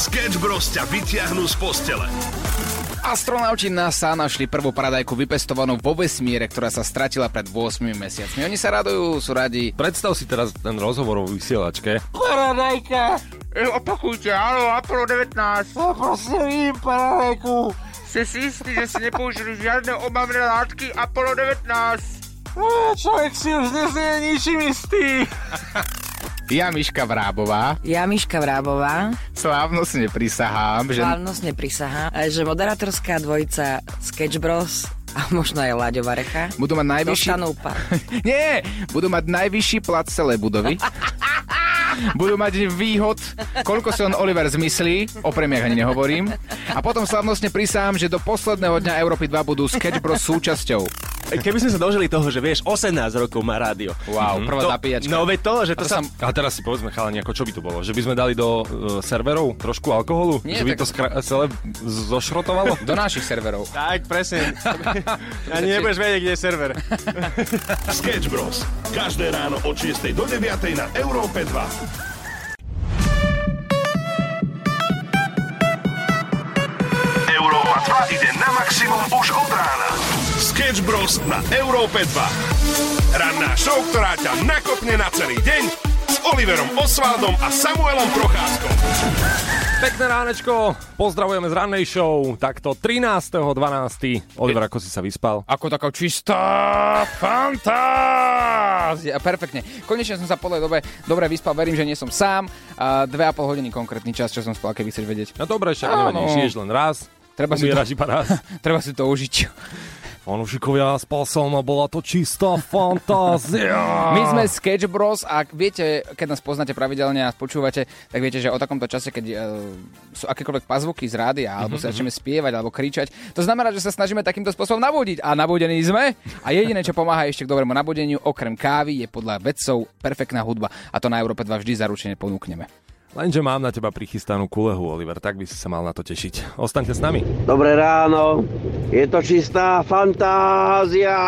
Sketch Bros ťa vyťahnú z postele. Astronauti NASA našli prvú paradajku vypestovanú vo vesmíre, ktorá sa stratila pred 8 mesiacmi. Oni sa radujú, sú radi. Predstav si teraz ten rozhovor o vysielačke. Paradajka! Opakujte, áno, Apollo 19. Prosím, paradajku. Ste si istí, že ste nepoužili žiadne obavné látky Apollo 19? Človek si už neznie ničím istý. Ja, Miška Vrábová, Ja, Miška Vrábová, slávnostne prisahám, že... slávnostne prisahá, že moderátorská dvojica Sketch Bros a možno aj Láďo Varecha Budú mať najvyšší... dostanú. Nie, budú mať najvyšší plat celej budovy. budú mať výhod, koľko si on Oliver zmyslí, o premiach ani nehovorím. A potom slavnostne prisahám, že do posledného dňa Európy 2 budú Sketch Bros súčasťou. Keby sme sa dožili toho, že vieš, 18 rokov má rádio. Wow, prvá To- zapíjačka. No veď to, že to, To sa... sa- A teraz si povedzme, chalani, ako čo by to bolo? Že by sme dali do uh, serverov trošku alkoholu? Nie, že by tak- to skra- celé zošrotovalo? Do našich serverov. Tak, presne. Ani nebudeš vedieť, kde je server. Sketch Bros. Každé ráno od 6 do 9 na Európe 2. Európa 2 ide na maximum už od rána. Sketch Bros. na Európe 2. Ranná show, ktorá ťa nakopne na celý deň s Oliverom Osvaldom a Samuelom Procházkom. Pekné ránečko, pozdravujeme z rannej show, takto 13.12. Oliver, ako si sa vyspal? Ako taká čistá fantázia. Perfektne. Konečne som sa podľa dobe dobre vyspal, verím, že nie som sám. A dve a pol hodiny konkrétny čas, čo som spal, keby chceš vedieť. No dobre, však nevadí, žiješ len raz, Treba si, to, iba raz. treba si to užiť. Fanúšikovia, spal som a bola to čistá fantázia. My sme Sketch Bros a viete, keď nás poznáte pravidelne a počúvate, tak viete, že o takomto čase, keď uh, sú akékoľvek pazvuky z rádia, alebo sa začneme spievať, alebo kričať, to znamená, že sa snažíme takýmto spôsobom nabudiť. A nabudení sme. A jediné, čo pomáha ešte k dobrému nabudeniu, okrem kávy, je podľa vedcov perfektná hudba. A to na Európe 2 vždy zaručene ponúkneme. Lenže mám na teba prichystanú kulehu, Oliver, tak by si sa mal na to tešiť. Ostaňte s nami. Dobré ráno, je to čistá fantázia.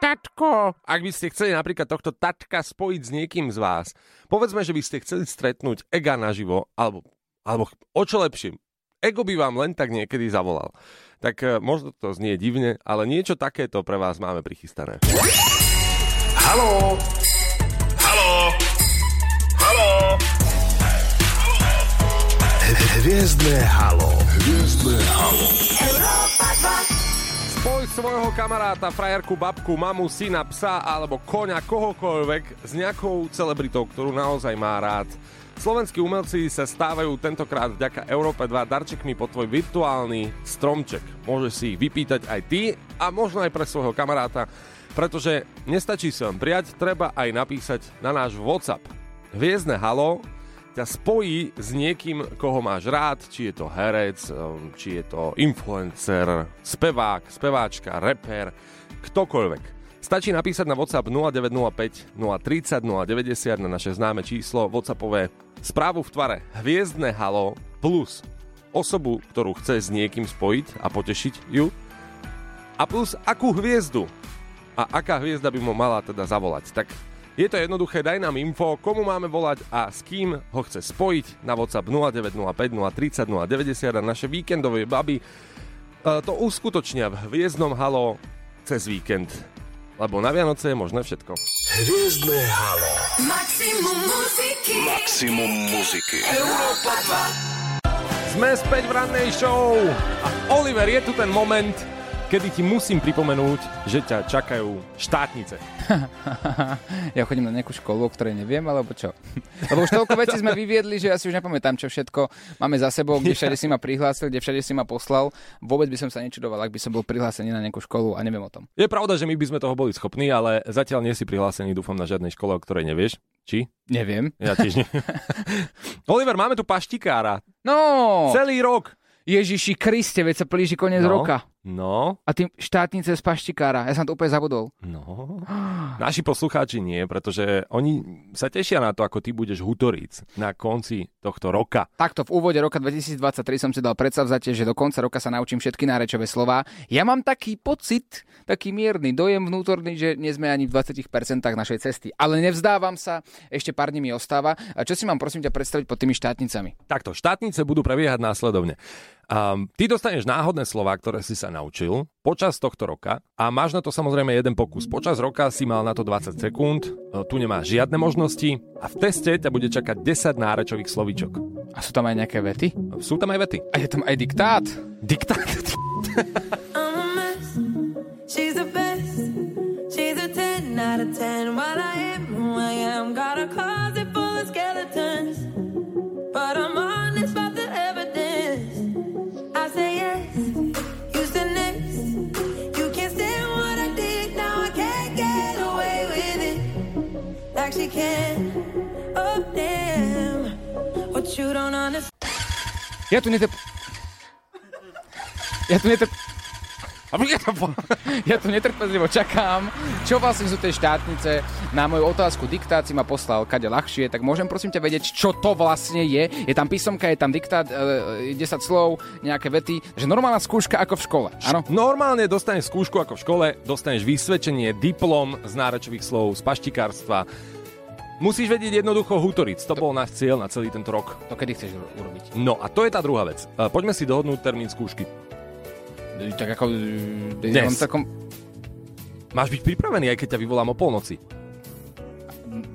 Tatko! Ak by ste chceli napríklad tohto tatka spojiť s niekým z vás, povedzme, že by ste chceli stretnúť Ega naživo, alebo, alebo o čo lepšie, Ego by vám len tak niekedy zavolal. Tak e, možno to znie divne, ale niečo takéto pre vás máme prichystané. Haló? Haló? Haló? Hviezdne halo. Hviezdne halo. Spoj svojho kamaráta, frajerku, babku, mamu, syna, psa alebo koňa, kohokoľvek s nejakou celebritou, ktorú naozaj má rád. Slovenskí umelci sa stávajú tentokrát vďaka Európe 2 darčekmi po tvoj virtuálny stromček. Môžeš si ich vypýtať aj ty a možno aj pre svojho kamaráta, pretože nestačí sa vám prijať, treba aj napísať na náš WhatsApp. Hviezdne halo ťa spojí s niekým, koho máš rád, či je to herec, um, či je to influencer, spevák, speváčka, reper, ktokoľvek. Stačí napísať na WhatsApp 0905 030 090 na naše známe číslo WhatsAppové správu v tvare Hviezdne halo plus osobu, ktorú chce s niekým spojiť a potešiť ju a plus akú hviezdu a aká hviezda by mu mala teda zavolať. Tak je to jednoduché, daj nám info, komu máme volať a s kým ho chce spojiť na WhatsApp 0905 030 090 a naše víkendové baby e, to uskutočnia v Hviezdnom halo cez víkend. Lebo na Vianoce je možné všetko. Hviezdne halo. Maximum muziky. Maximum muziky. Európa Sme späť v rannej show a Oliver, je tu ten moment, kedy ti musím pripomenúť, že ťa čakajú štátnice. ja chodím na nejakú školu, o ktorej neviem, alebo čo? Lebo už toľko vecí sme vyviedli, že ja si už nepamätám, čo všetko máme za sebou, kde všade si ma prihlásil, kde všade si ma poslal. Vôbec by som sa nečudoval, ak by som bol prihlásený na nejakú školu a neviem o tom. Je pravda, že my by sme toho boli schopní, ale zatiaľ nie si prihlásený, dúfam, na žiadnej škole, o ktorej nevieš. Či? Neviem. Ja tiež nie. Oliver, máme tu paštikára. No! Celý rok. Ježiši Kriste, veď sa plíži koniec No. roka. No, A tým štátnice z paštikára. Ja som to úplne zabudol. no. Naši poslucháči nie, pretože oni sa tešia na to, ako ty budeš hutoríc na konci tohto roka. Takto v úvode roka 2023 som si dal predsavzatie, že do konca roka sa naučím všetky nárečové slová. Ja mám taký pocit, taký mierny dojem vnútorný, že nie sme ani v 20% našej cesty. Ale nevzdávam sa, ešte pár dní mi ostáva. A čo si mám prosím ťa predstaviť pod tými štátnicami? Takto, štátnice budú prebiehať následovne. Um, ty dostaneš náhodné slova, ktoré si sa naučil počas tohto roka a máš na to samozrejme jeden pokus. Počas roka si mal na to 20 sekúnd, e, tu nemáš žiadne možnosti a v teste ťa bude čakať 10 nárečových slovíčok. A sú tam aj nejaké vety? Sú tam aj vety. A je tam aj diktát? Diktát. I'm a What you don't understand. Ja tu netrp... Ja tu netrp... Ja tu netrpezlivo čakám, čo vlastne sú tie štátnice. Na moju otázku diktát si ma poslal kade ľahšie, tak môžem prosím ťa vedieť, čo to vlastne je. Je tam písomka, je tam diktát, e, 10 slov, nejaké vety, že normálna skúška ako v škole, áno? Normálne dostaneš skúšku ako v škole, dostaneš vysvedčenie, diplom z nárečových slov, z paštikárstva. Musíš vedieť jednoducho hutoric. To bol náš cieľ na celý tento rok. To kedy chceš uro- urobiť? No a to je tá druhá vec. E, Poďme si dohodnúť termín skúšky. Tak ako... e, Dnes. Takom... Máš byť pripravený, aj keď ťa vyvolám o polnoci.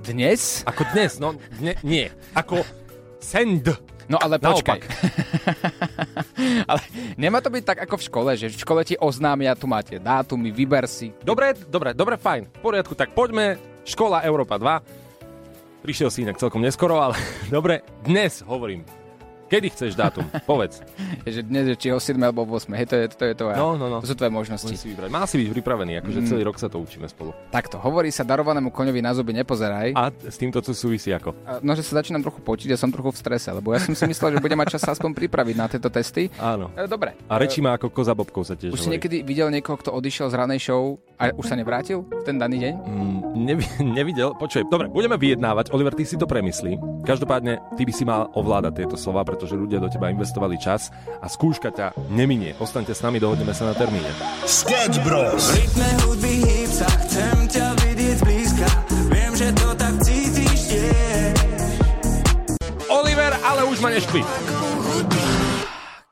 Dnes? Ako dnes, no dne, nie. Ako send. No ale počkaj. Ale nemá to byť tak ako v škole, že v škole ti oznámia, tu máte dátumy, vyber si. Dobre, dobre, dobre, fajn. V poriadku, tak poďme. Škola Európa 2. Prišiel si inak celkom neskoro, ale dobre, dnes hovorím. Kedy chceš dátum? Povedz. Že dnes je či o 7 alebo o 8. Hej, to je to, je to, No, no, no. to sú tvoje možnosti. Si vybrať. Má si byť pripravený, akože Mm. celý rok sa to učíme spolu. Takto, hovorí sa darovanému koňovi na zuby nepozeraj. A s týmto to súvisí ako? No, že sa začínam trochu potiť a som trochu v strese, lebo ja som si myslel, že budem mať čas aspoň pripraviť na tieto testy. Áno. E, Dobre. A rečí má ako koza bobkou sa tiež Už si hovorí. niekedy videl niekoho, kto odišiel z ranej show a už sa nevrátil v ten daný deň? Mm, nevi- nevidel, počuj, dobre, budeme vyjednávať, Oliver, ty si to premyslí. Každopádne, ty by si mal ovládať tieto slova, pretože ľudia do teba investovali čas a skúška ťa neminie. Ostaňte s nami, dohodneme sa na termíne. Sketch Bros. Rytme hudby hýb sa, chcem ťa vidieť zblízka Viem, že to tak cítiš tiež Oliver, ale už ma neštví.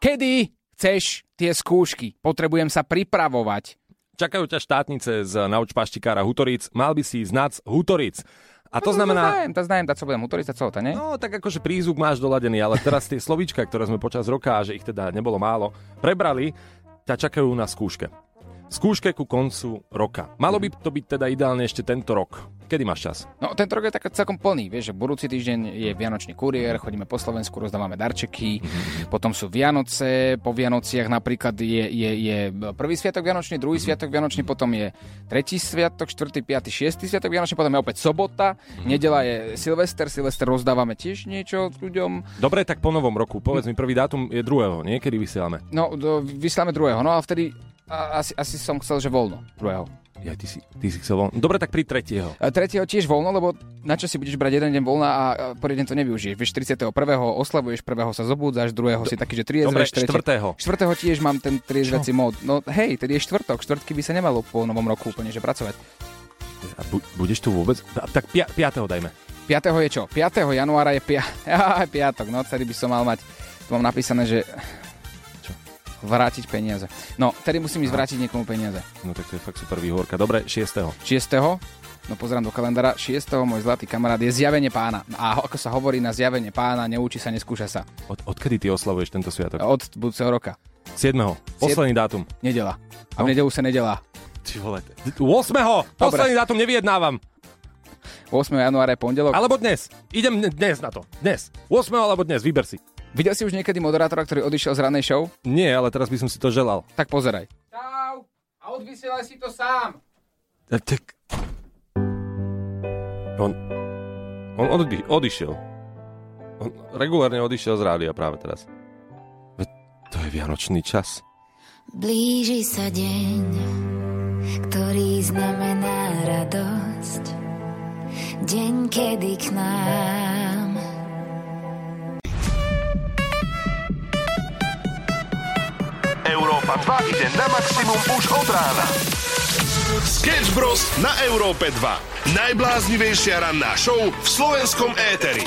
Kedy chceš tie skúšky? Potrebujem sa pripravovať. Čakajú ťa štátnice z nauč paštikára Hutoric, mal by si ísť nac Hutoric. A to znamená... Znajem, to znajem, tak co budem utoriť, to, nie? No, tak akože prízvuk máš doladený, ale teraz tie slovíčka, ktoré sme počas roka, že ich teda nebolo málo, prebrali, ťa čakajú na skúške. Skúške ku koncu roka. Malo by to byť teda ideálne ešte tento rok. Kedy máš čas? No, tento rok je tak celkom plný, vieš, že budúci týždeň je Vianočný kuriér, chodíme po Slovensku, rozdávame darčeky, potom sú Vianoce, po Vianociach napríklad je, je, je prvý sviatok Vianočný, druhý sviatok Vianočný, potom je tretí sviatok, štvrtý, piatý, šiestý sviatok Vianočný, potom je opäť sobota, nedela je Silvester, Silvester rozdávame tiež niečo ľuďom. Dobre, tak po novom roku. Povedz mi, prvý dátum je druhého, nie? Kedy vysielame? No, do, vysielame druhého, no a vtedy a, asi, asi som chcel, že voľno druhého. Ja, ty si, ty si chcel voľno. Dobre, tak pri tretieho. A tretieho tiež voľno, lebo na čo si budeš brať jeden deň voľna a a poriadne to nevyužiješ. Vieš, 31. oslavuješ, prvého sa zobúdzaš, druhého si taký, že triezveš, štvrtého. Štvrtého tiež mám ten triezveci mód. No hej, tedy je štvrtok, štvrtky by sa nemalo po novom roku úplne, že pracovať. A bu- budeš tu vôbec? Tak pia- piatého dajme. 5. je čo? 5. januára je pia- piatok, no tedy by som mal mať, tu mám napísané, že vrátiť peniaze. No, tedy musím ísť vrátiť niekomu peniaze. No tak to je fakt super výhovorka. Dobre, šiestého. 6. No pozerám do kalendára, 6. môj zlatý kamarát je zjavenie pána. A ako sa hovorí na zjavenie pána, neučí sa, neskúša sa. Od, odkedy ty oslavuješ tento sviatok? Od budúceho roka. 7. Posledný dátum. Nedela. A No. v nedelu sa nedela. Ty vole. 8. Posledný dátum nevyjednávam. 8. januára je pondelok. Alebo dnes. Idem dnes na to. Dnes. 8. alebo dnes, vyber si. Videl si už niekedy moderátora, ktorý odišiel z ranej show? Nie, ale teraz by som si to želal. Tak pozeraj. Čau. A odvysielaj si to sám. A Tak... On... On odi, odišiel. On regulárne odišiel z rádia práve teraz. Veď to je vianočný čas. Blíži sa deň, ktorý znamená radosť. deň, kedy k nám 2 ide na maximum už od rána. Sketch Bros. na Európe 2. Najbláznivejšia ranná show v slovenskom éteri.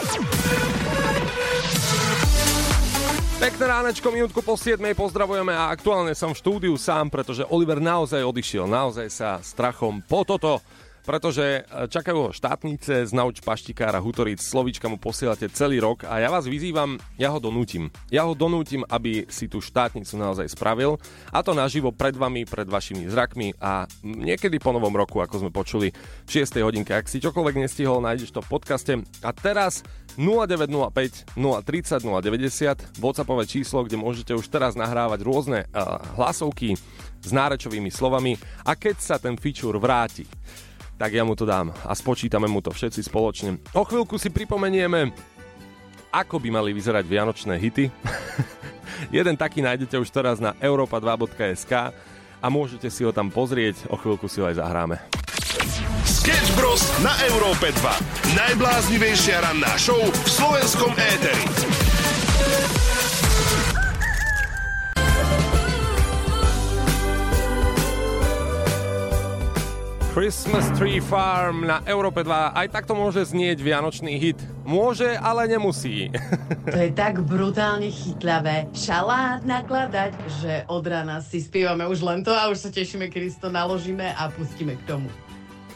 Pekné ránečko, minútku po 7. pozdravujeme a aktuálne som v štúdiu sám, pretože Oliver naozaj odišiel, naozaj sa strachom po toto pretože e, čakajú ho štátnice z nauč paštikára Hutoric. Slovička mu posielate celý rok a ja vás vyzývam, ja ho donútim. Ja ho donútim, aby si tú štátnicu naozaj spravil a to naživo pred vami, pred vašimi zrakmi a niekedy po novom roku, ako sme počuli v 6. hodinke. Ak si čokoľvek nestihol, nájdeš to v podcaste. A teraz 0905 030 090 WhatsAppové číslo, kde môžete už teraz nahrávať rôzne uh, hlasovky s nárečovými slovami a keď sa ten feature vráti, tak ja mu to dám a spočítame mu to všetci spoločne. O chvíľku si pripomenieme, ako by mali vyzerať vianočné hity. Jeden taký nájdete už teraz na europa2.sk a môžete si ho tam pozrieť, o chvíľku si ho aj zahráme. Sketch Bros. na Európe 2. Najbláznivejšia ranná show v slovenskom éteri. Christmas Tree Farm na Európe 2. Aj takto môže znieť vianočný hit. Môže, ale nemusí. To je tak brutálne chytľavé. Šalát nakladať, že od rána si spievame už len to a už sa tešíme, kedy si to naložíme a pustíme k tomu.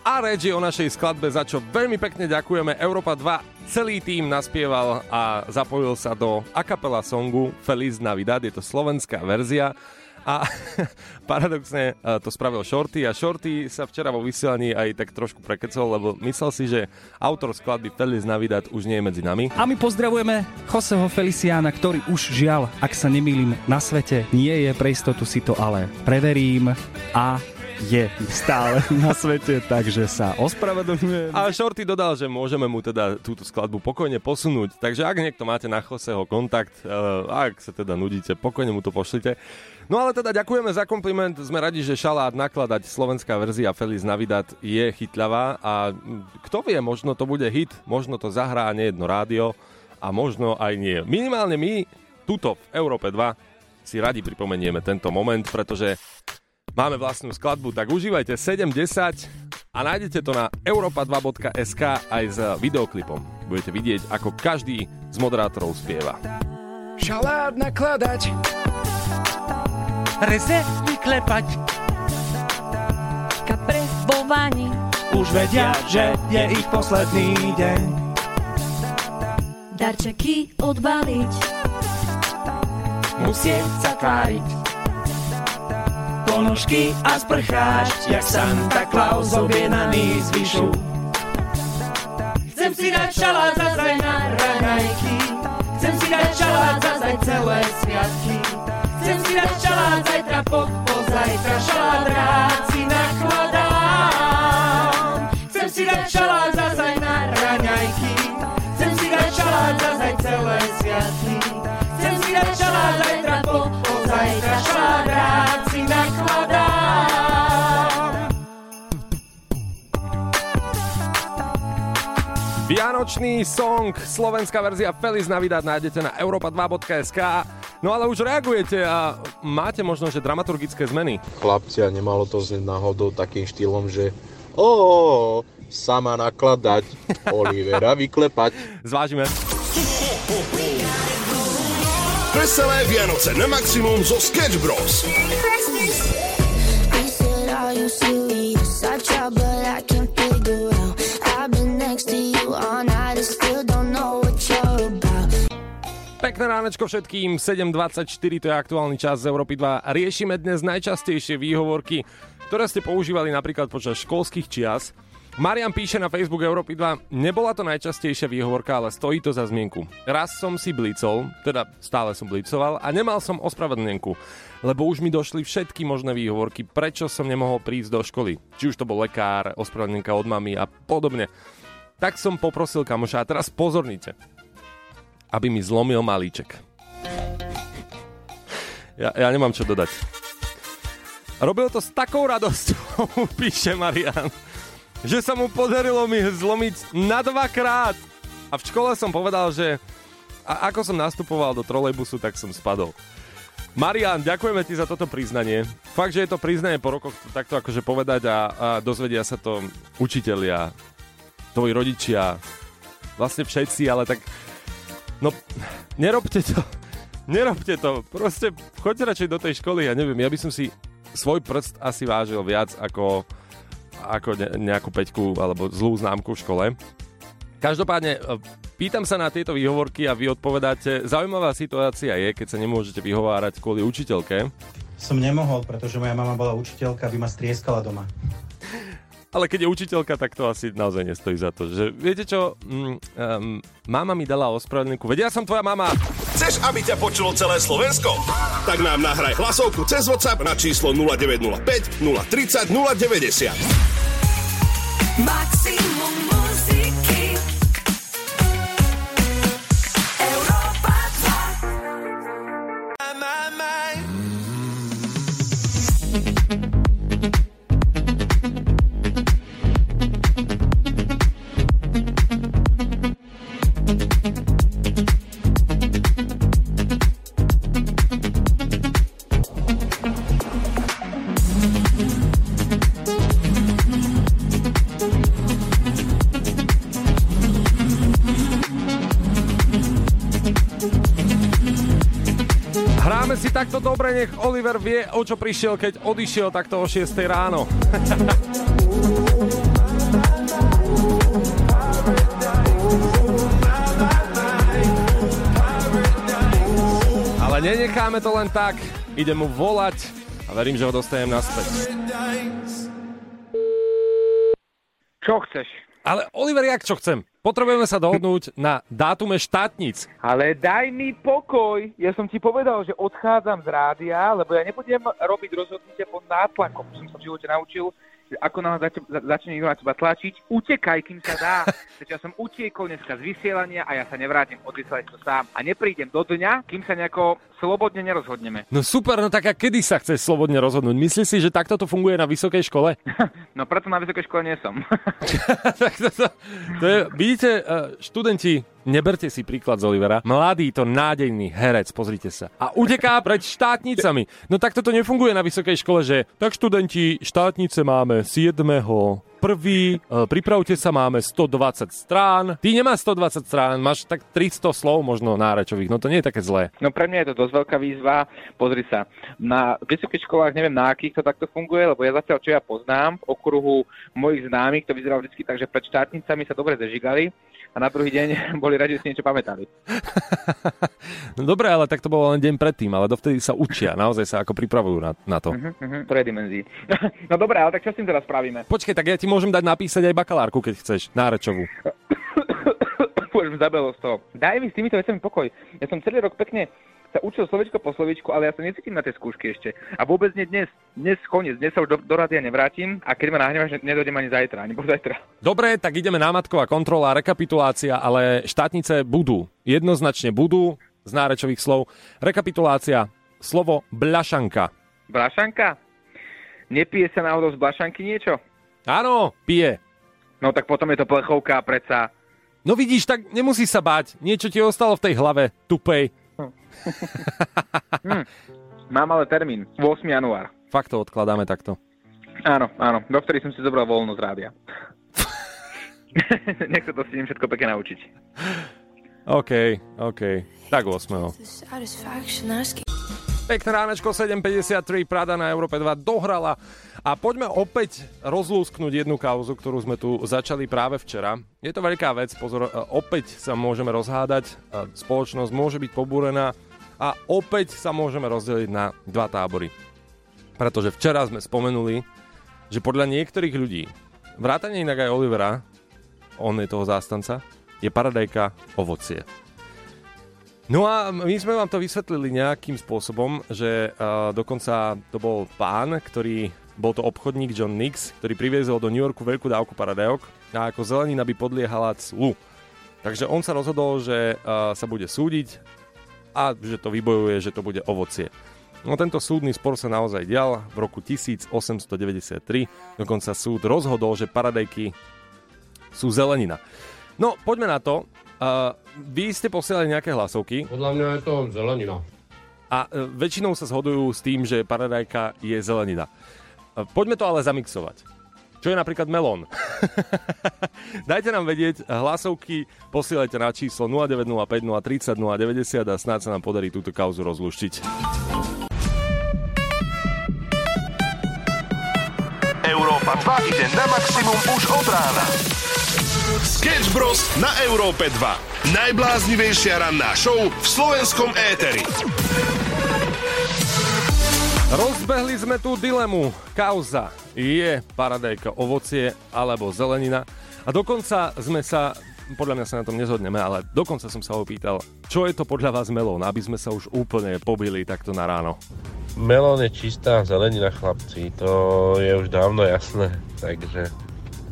A reč je o našej skladbe, za čo veľmi pekne ďakujeme. Európa 2 celý tým naspieval a zapojil sa do akapela songu Feliz Navidad, je to slovenská verzia. A paradoxne e, to spravil Shorty a Shorty sa včera vo vysielaní aj tak trošku prekecol, lebo myslel si, že autor skladby Feliz Navidad už nie je medzi nami. A my pozdravujeme Joseho Feliciana, ktorý už žiaľ, ak sa nemýlim, na svete nie je, pre istotu si to ale preverím a je stále na svete, takže sa ospravedlňujem. A Shorty dodal, že môžeme mu teda túto skladbu pokojne posunúť, takže ak niekto máte na Joseho kontakt, e, ak sa teda nudíte, pokojne mu to pošlite. No ale teda ďakujeme za kompliment, sme radi, že šalát nakladať slovenská verzia Feliz Navidad je chytľavá a kto vie, možno to bude hit, možno to zahrá nejedno rádio a možno aj nie. Minimálne my tuto v Európe 2 si radi pripomenieme tento moment, pretože máme vlastnú skladbu, tak užívajte 7.10 a nájdete to na europa2.sk aj s videoklipom. Budete vidieť, ako každý z moderátorov spieva. Šalát nakladať reze vyklepať. Kapre vo vani už vedia, že je ich posledný deň. Darčeky odbaliť, musieť sa tváriť. Ponožky a sprcháč, jak Santa Claus objednaný z vyšu. Chcem si dať šalát zazaj na raňajky, chcem si dať šalát zazaj celé sviatky. Chcem si dať šalát zajtra po, pozajtra šalát rád si nakladám. Chcem si dať šalát zazaj na raňajky. Chcem si dať šalát zazaj celé sviatky. Chcem si dať šalát zajtra Vianočný song, slovenská verzia Feliz Navidad nájdete na europa2.sk No ale už reagujete a máte možno, že dramaturgické zmeny. Chlapci, a nemalo to znieť náhodou takým štýlom, že o, sama nakladať, Olivera vyklepať. Zvážime. Veselé Vianoce na maximum zo Sketch Bros. Pekné ránečko všetkým, 7.24, to je aktuálny čas z Európy 2. Riešime dnes najčastejšie výhovorky, ktoré ste používali napríklad počas školských čias. Marian píše na Facebook Európy 2, nebola to najčastejšia výhovorka, ale stojí to za zmienku. Raz som si blicol, teda stále som blicoval a nemal som ospravedlnenku, lebo už mi došli všetky možné výhovorky, prečo som nemohol prísť do školy. Či už to bol lekár, ospravedlnenka od mamy a podobne. Tak som poprosil kamoša a teraz pozornite aby mi zlomil malíček. Ja, ja nemám čo dodať. Robil to s takou radosťou, píše Marian. že sa mu podarilo mi zlomiť na dvakrát. A v škole som povedal, že a ako som nastupoval do trolejbusu, tak som spadol. Marian, ďakujeme ti za toto priznanie. Fakt, že je to priznanie po rokoch takto akože povedať a, a dozvedia sa to učitelia, tvoji rodičia, vlastne všetci, ale tak no nerobte to. Nerobte to. Proste choďte radšej do tej školy, ja neviem, ja by som si svoj prst asi vážil viac ako, ako ne, nejakú peťku alebo zlú známku v škole. Každopádne, e, pýtam sa na tieto výhovorky a vy odpovedáte. Zaujímavá situácia je, keď sa nemôžete vyhovárať kvôli učiteľke. Som nemohol, pretože moja mama bola učiteľka, aby ma strieskala doma. Ale keď je učiteľka, tak to asi naozaj nestojí za to. Že, viete čo, mm, um, mama mi dala ospravedlnenku. Vedia, ja som tvoja mama. Chceš, aby ťa počulo celé Slovensko? Tak nám nahraj hlasovku cez WhatsApp na číslo 0905 030 090. Maximum takto dobre, nech Oliver vie, o čo prišiel, keď odišiel takto o 6 ráno. Ale nenecháme to len tak. Idem mu volať a verím, že ho dostanem naspäť. Čo chceš? Ale Oliver, jak čo chcem? Potrebujeme sa dohodnúť na dátume štátnic. Ale daj mi pokoj. Ja som ti povedal, že odchádzam z rádia, lebo ja nebudem robiť rozhodnutia pod nátlakom. Som sa v živote naučil, ako nám zač- za- začne niekto na teba tlačiť, utekaj, kým sa dá. Takže ja som utiekol dneska z vysielania a ja sa nevrátim odvysielať to sám. A neprídem do dňa, kým sa nejako slobodne nerozhodneme. No super, no tak a kedy sa chceš slobodne rozhodnúť? Myslíš si, že takto to funguje na vysokej škole? No preto na vysokej škole nie som. tak to, to, to je, vidíte, eh, študenti, neberte si príklad z Olivera. Mladý, to nádejný herec, pozrite sa. A uteká pred štátnicami. No tak toto nefunguje na vysokej škole, že tak študenti, štátnice máme 7. Prvý, eh, pripravte sa, máme 120 strán. Ty nemáš 120 strán, máš tak 300 slov možno nárečových, no to nie je také zlé. No pre mňa je to dosť veľká výzva. Pozri sa, na vysokých školách neviem na akých to takto funguje, lebo ja zatiaľ, čo ja poznám, v okruhu mojich známych to vyzeralo vždy tak, že pred štátnicami sa dobre zažigali a na druhý deň boli radi, že si niečo pamätali. No dobre, ale tak to bolo len deň predtým, ale dovtedy sa učia, naozaj sa ako pripravujú na, na to. Uh-huh, uh-huh, dimenzii. no dobré, ale tak čo s tým teraz spravíme? Počkej, tak ja ti môžem dať napísať aj bakalárku, keď chceš, nárečovú. Už zabelo z toho. Daj mi s týmito vecami pokoj. Ja som celý rok pekne sa učil slovičko po slovičku, ale ja sa necítim na tej skúške ešte. A vôbec nie dnes. Dnes koniec. Dnes sa už do, do rádia nevrátim a keď ma nahnevaš, nedojdem ani zajtra, ani po zajtra. Dobre, tak ideme námatková kontrola, rekapitulácia, ale štátnice budú. Jednoznačne budú z nárečových slov. Rekapitulácia. Slovo blašanka. Blašanka? Nepije sa náhodou z blašanky niečo? Áno, pije. No tak potom je to plechovka, predsa. No vidíš, tak nemusíš sa báť. Niečo ti ostalo v tej hlave, tupej. hm. Mám ale termín, 8. január. Fakt to odkladáme takto. Áno, áno, do ktorý som si zobral voľno z rádia. Nech sa to s tým všetko pekne naučiť. OK, OK. Tak 8. Pekné ránečko 7.53, Prada na Európe 2 dohrala a poďme opäť rozlúsknuť jednu kauzu, ktorú sme tu začali práve včera. Je to veľká vec, pozor, e, opäť sa môžeme rozhádať, e, spoločnosť môže byť pobúrená a opäť sa môžeme rozdeliť na dva tábory. Pretože včera sme spomenuli, že podľa niektorých ľudí, vrátane inak aj Olivera, on je toho zástanca, je paradajka ovocie. No a my sme vám to vysvetlili nejakým spôsobom, že uh, dokonca to bol pán, ktorý bol to obchodník John Nix, ktorý priviezol do New Yorku veľkú dávku paradajok a ako zelenina by podliehala clu. Takže on sa rozhodol, že uh, sa bude súdiť a že to vybojuje, že to bude ovocie. No tento súdny spor sa naozaj dial v roku 1893. Dokonca súd rozhodol, že paradajky sú zelenina. No, poďme na to. Uh, vy ste posielali nejaké hlasovky. Podľa mňa je to zelenina. A e, väčšinou sa zhodujú s tým, že paradajka je zelenina. Poďme to ale zamixovať. Čo je napríklad melón? Dajte nám vedieť, hlasovky posielajte na číslo 0905 030 090 a snáď sa nám podarí túto kauzu rozluštiť. Európa 2 ide na maximum už od rána. Sketch Bros. na Európe 2. Najbláznivejšia ranná show v slovenskom éteri. Rozbehli sme tú dilemu. Kauza je paradajka ovocie alebo zelenina. A dokonca sme sa, podľa mňa sa na tom nezhodneme, ale dokonca som sa opýtal, čo je to podľa vás melón, aby sme sa už úplne pobili takto na ráno. Melón je čistá zelenina, chlapci, to je už dávno jasné, takže...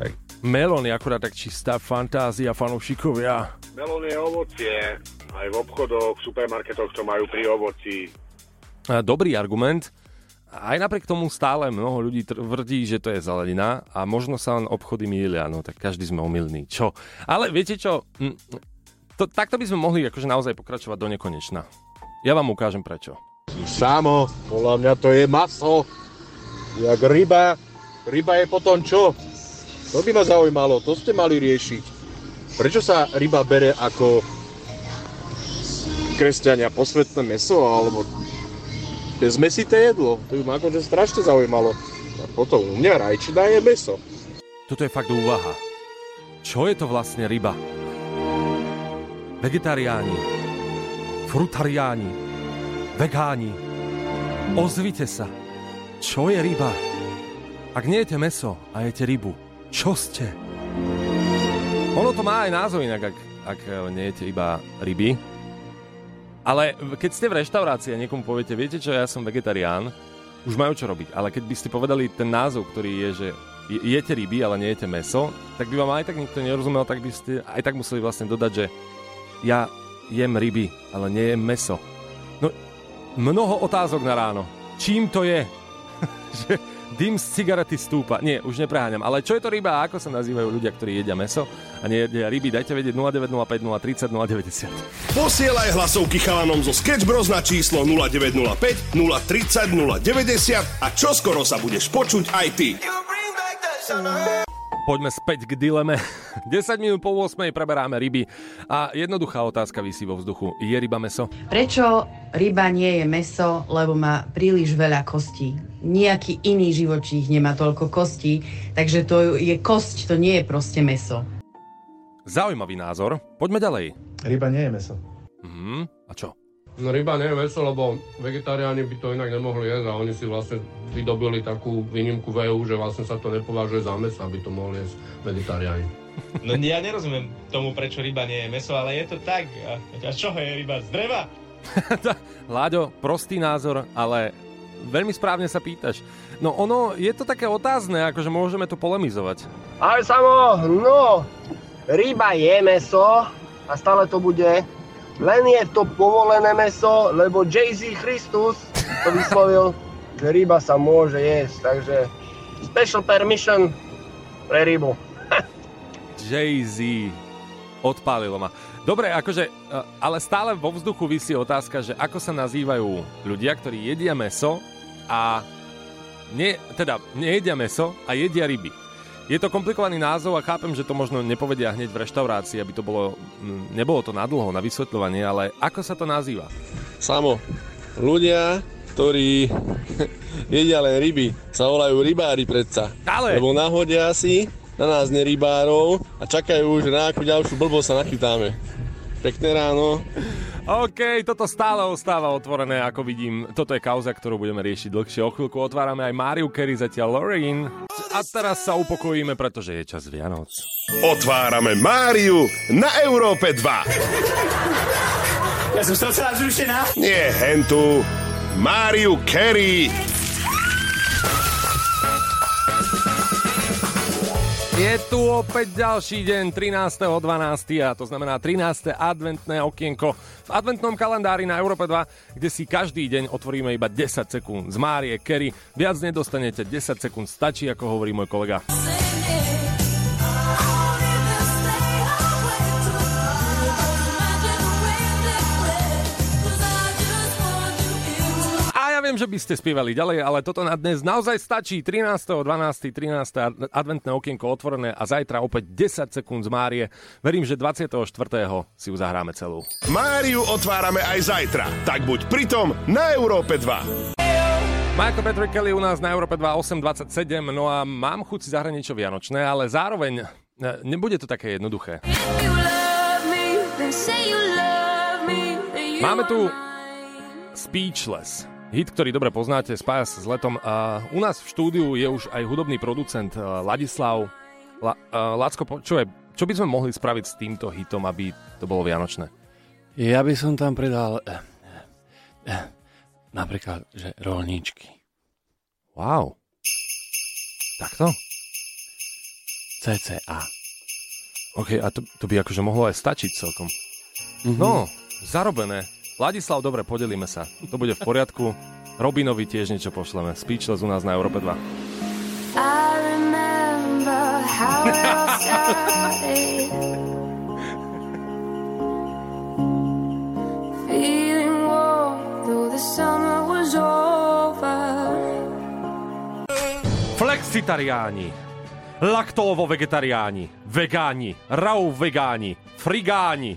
Tak. Melón je akurát tak čistá fantázia fanúšikovia. Melón je ovocie. Aj v obchodoch, v supermarketoch to majú pri ovoci. A Dobrý argument. Aj napriek tomu stále mnoho ľudí tvrdí, že to je zelenina a možno sa len obchody mýlia, no tak každý sme omylní. Čo? Ale viete čo? Hm, To, takto by sme mohli akože naozaj pokračovať do nekonečna. Ja vám ukážem prečo. Samo, podľa mňa to je maso. Jak ryba. Ryba je potom čo? To by ma zaujímalo, to ste mali riešiť. Prečo sa ryba bere ako kresťania posvetné meso, alebo je zmesité jedlo? To by ma akože strašne zaujímalo. A potom u mňa rajčina je meso. Toto je fakt úvaha. Čo je to vlastne ryba? Vegetariáni, frutariáni, vegáni, ozvite sa. Čo je ryba? Ak nie jete meso a jete rybu, čo ste? Ono to má aj názov inak, ak, ak nie jete iba ryby. Ale keď ste v reštaurácii a niekomu poviete, viete čo, ja som vegetarián, už majú čo robiť. Ale keď by ste povedali ten názov, ktorý je, že je- jete ryby, ale nejete meso, tak by vám aj tak nikto nerozumel, tak by ste aj tak museli vlastne dodať, že ja jem ryby, ale nejem meso. No, mnoho otázok na ráno. Čím to je? že dym z cigarety stúpa. Nie, už nepreháňam. Ale čo je to ryba a ako sa nazývajú ľudia, ktorí jedia meso a nejedia ryby? Dajte vedieť 0905 030 090. Posielaj hlasovky chalanom zo Sketch Bros na číslo 0905 030 090 a čoskoro sa budeš počuť aj ty. Poďme späť k dileme. 10 minút po 8 preberáme ryby. A jednoduchá otázka vysí vo vzduchu. Je ryba meso? Prečo ryba nie je meso, lebo má príliš veľa kostí? Nejaký iný živočích nemá toľko kostí, takže to je kosť, to nie je proste meso. Zaujímavý názor. Poďme ďalej. Ryba nie je meso. Mhm. A čo? No ryba nie je meso, lebo vegetariáni by to inak nemohli jesť a oni si vlastne vydobili takú výnimku v EU, že vlastne sa to nepovažuje za meso, aby to mohli jesť vegetariáni. No ja nerozumiem tomu, prečo ryba nie je meso, ale je to tak. A, a čo je ryba? Z dreva? Láďo, prostý názor, ale veľmi správne sa pýtaš. No ono, je to také otázne, akože môžeme to polemizovať. Ahoj Samo, no, ryba je meso a stále to bude. Len je to povolené meso, lebo Jay-Z Christus to vyslovil, že ryba sa môže jesť, takže special permission pre rybu. Jay-Z. Odpálilo ma. Dobre, akože, e, ale stále vo vzduchu vysí otázka, že ako sa nazývajú ľudia, ktorí jedia meso a nie, teda nejedia meso a jedia ryby. Je to komplikovaný názov a chápem, že to možno nepovedia hneď v reštaurácii, aby to bolo, mm, nebolo to nadlho na vysvetľovanie, ale ako sa to nazýva? Samo, ľudia, ktorí jedia len ryby, sa volajú rybári predsa. Ale. Lebo nahodia si na nás nerybárov a čakajú, že na akú ďalšiu blbosť sa nachytáme. Pekné ráno. OK, toto stále ostáva otvorené, ako vidím. Toto je kauza, ktorú budeme riešiť dlhšie. O chvíľku otvárame aj Mariu Carey, zatiaľ Lorraine. A teraz sa upokojíme, pretože je čas Vianoc. Otvárame Máriu na Európe 2. Ja som toho celá zrušená. Nie hentu. Máriu Carey. Je tu opäť ďalší deň, 13.12. a to znamená 13. adventné okienko v adventnom kalendári na Európe 2, kde si každý deň otvoríme iba 10 sekúnd z Márie Kerry. Viac nedostanete, 10 sekúnd stačí, ako hovorí môj kolega. Ja viem, že by ste spievali ďalej, ale toto na dnes naozaj stačí. 13.12. 13. adventné okienko otvorené a zajtra opäť 10 sekúnd z Márie. Verím, že 24. si ju zahráme celú. Máriu otvárame aj zajtra, tak buď pritom na Európe 2. Michael Patrick Kelly u nás na Európe 2 8.27, no a mám chuť si zahrať niečo vianočné, ale zároveň ne, nebude to také jednoduché. Máme tu Speechless. Hit, ktorý dobre poznáte, spája sa s letom. A u nás v štúdiu je už aj hudobný producent eh, Ladislav. La, uh, Lacko, čo, je, čo by sme mohli spraviť s týmto hitom, aby to bolo vianočné? Ja by som tam pridal eh, eh, napríklad, že rolníčky. Wow. Takto? CCA. OK, a to, to by akože mohlo aj stačiť celkom. Mm-hmm. No, zarobené. Ladislav, dobre, podelíme sa. To bude v poriadku. Robinovi tiež niečo pošleme. Speechless u nás na Európe 2. I remember how it all started. Feeling warm though the summer was over. Flexitariáni, laktóvo-vegetariáni, vegáni, rau-vegáni, frigáni,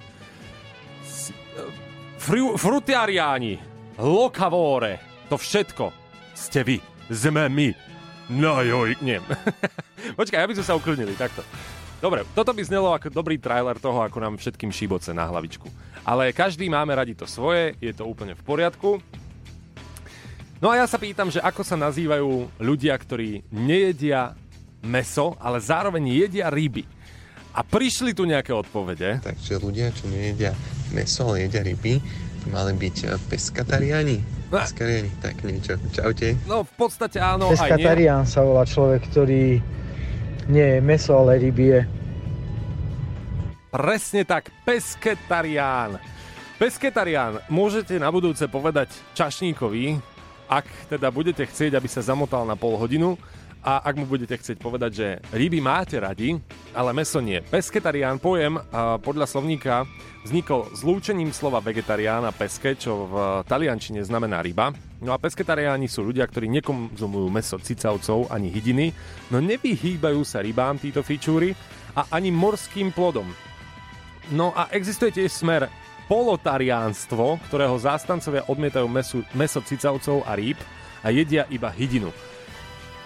fru, frutiariáni, lokavore, to všetko ste vy, sme my. No joj, nie. Počkaj, aby sme sa ukludnili, takto. Dobre, toto by znelo ako dobrý trailer toho, ako nám všetkým šíboce na hlavičku. Ale každý máme radi to svoje, je to úplne v poriadku. No a ja sa pýtam, že ako sa nazývajú ľudia, ktorí nejedia meso, ale zároveň jedia ryby. A prišli tu nejaké odpovede. Takže ľudia, čo nejedia meso, ale jedia ryby, to mali byť eh, peskatariáni. Peskatariáni, tak niečo. Čaute. No v podstate áno, aj nie. Pescatarián sa volá človek, ktorý nie je meso, ale ryby je. Presne tak, pesketarián. Pesketarián môžete na budúce povedať čašníkovi, ak teda budete chcieť, aby sa zamotal na pol hodinu a ak mu budete chcieť povedať, že ryby máte radi, ale meso nie. Pesketarián pojem podľa slovníka vznikol zlúčením slova vegetarián a peske, čo v taliančine znamená ryba. No a pesketariáni sú ľudia, ktorí nekonzumujú meso cicavcov ani hydiny, no nevyhýbajú sa rybám títo fičúry a ani morským plodom. No a existuje tiež smer polotariánstvo, ktorého zástancovia odmietajú mesu, meso cicavcov a rýb a jedia iba hydinu.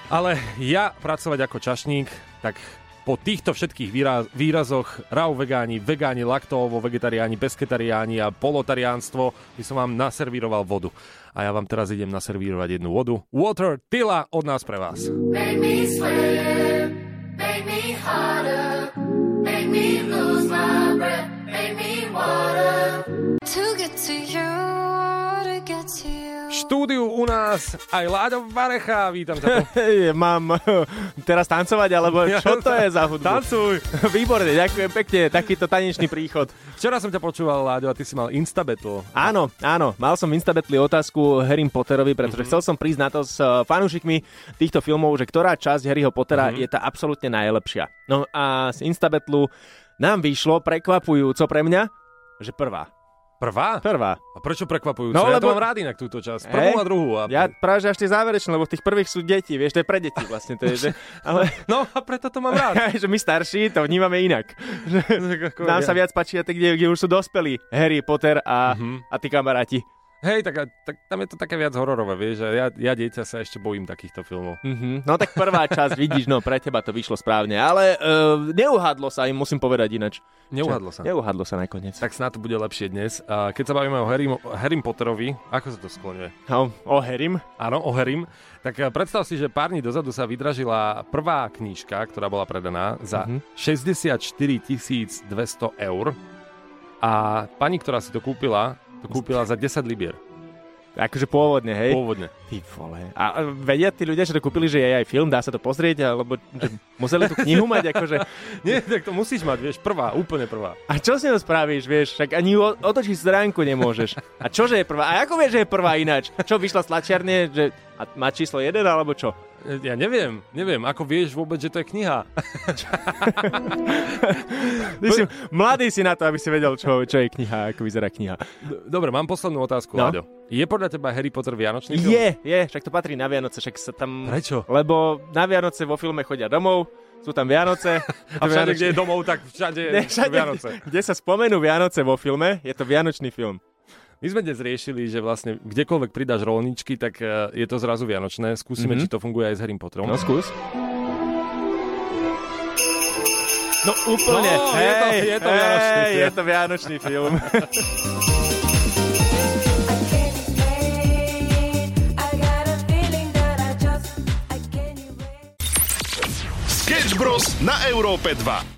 Ale ja pracovať ako čašník, tak po týchto všetkých výraz, výrazoch rau vegáni, vegáni, laktóvo, vegetariáni, pesketariáni a polotariánstvo by som vám naservíroval vodu. A ja vám teraz idem naservírovať jednu vodu. Water Tila od nás pre vás. Make me sweat, make me harder, make me lose my breath, make me water. To get to you, štúdiu u nás aj Láďo Varecha, vítam ťa tu. Mám teraz tancovať, alebo čo to je za hudbu? Tancuj. Výborne, ďakujem pekne, takýto tanečný príchod. Včera som ťa počúval, Láďo, a ty si mal Instabattle. Áno, áno, mal som v Instabatli otázku Harry Potterovi, pretože Mhm. chcel som prísť na to s uh, fanúšikmi týchto filmov, že ktorá časť Harryho Pottera Mhm. je tá absolútne najlepšia. No a z Instabatlu nám vyšlo prekvapujúco pre mňa, že prvá. Prvá? Prvá. A prečo prekvapujúco? No, ja lebo- to mám rád inak túto časť. Prvú Hej, a druhú. A... Ja práve že až tie záverečné, lebo v tých prvých sú deti, vieš, to je pre deti vlastne. To je, že, ale... No a preto to mám rád. že my starší to vnímame inak. Nám sa viac páčia tie, kde, kde už sú dospelí. Harry Potter a, Mhm. a tí kamaráti. Hej, tak, tak tam je to také viac hororové, vieš, že ja, ja dieťa sa ešte bojím takýchto filmov. Mhm. No tak prvá časť, vidíš, no pre teba to vyšlo správne, ale uh, neuhadlo sa im, musím povedať inač. Neuhadlo sa. Neuhadlo sa nakoniec. Tak snad to bude lepšie dnes. A keď sa bavíme o Harry, Harry Potterovi, ako sa to skloňuje? No, o Harrym? Áno, o Harrym. Tak eh, predstav si, že pár dní dozadu sa vydražila prvá knížka, ktorá bola predaná za Mhm. 64 200 eur. A pani, ktorá si to kúpila, to kúpila za 10 libier. Akože pôvodne, hej? Pôvodne. Ty vole. A vedia tí ľudia, že to kúpili, že je aj film, dá sa to pozrieť, alebo že museli tú knihu mať, akože... Nie, tak to musíš mať, vieš, prvá, úplne prvá. A čo si to spravíš, vieš? Však ani otočiť stránku nemôžeš. A čože je prvá? A ako vieš, že je prvá ináč? Čo, vyšla z tlačiarne, že a má číslo 1, alebo čo? Ja neviem, neviem, ako vieš vôbec, že to je kniha. Ty si, mladý si na to, aby si vedel, čo, čo je kniha, ako vyzerá kniha. Dobre, mám poslednú otázku, No. Láďo. Je podľa teba Harry Potter vianočný film? Je, je, však to patrí na Vianoce, však sa tam... Prečo? Lebo na Vianoce vo filme chodia domov, sú tam Vianoce. A všade, kde je domov, tak všade Ne, sú Vianoce. Kde sa spomenú Vianoce vo filme, je to Vianočný film. My sme dnes riešili, že vlastne kdekoľvek pridáš rolničky, tak e, je to zrazu vianočné. Skúsime, Mhm. či to funguje aj s Harry Potterom. No skús. No úplne. No, je to- hej, je to vianočný hej, film. Je to vianočný film. Sketch Bros. na Európe 2.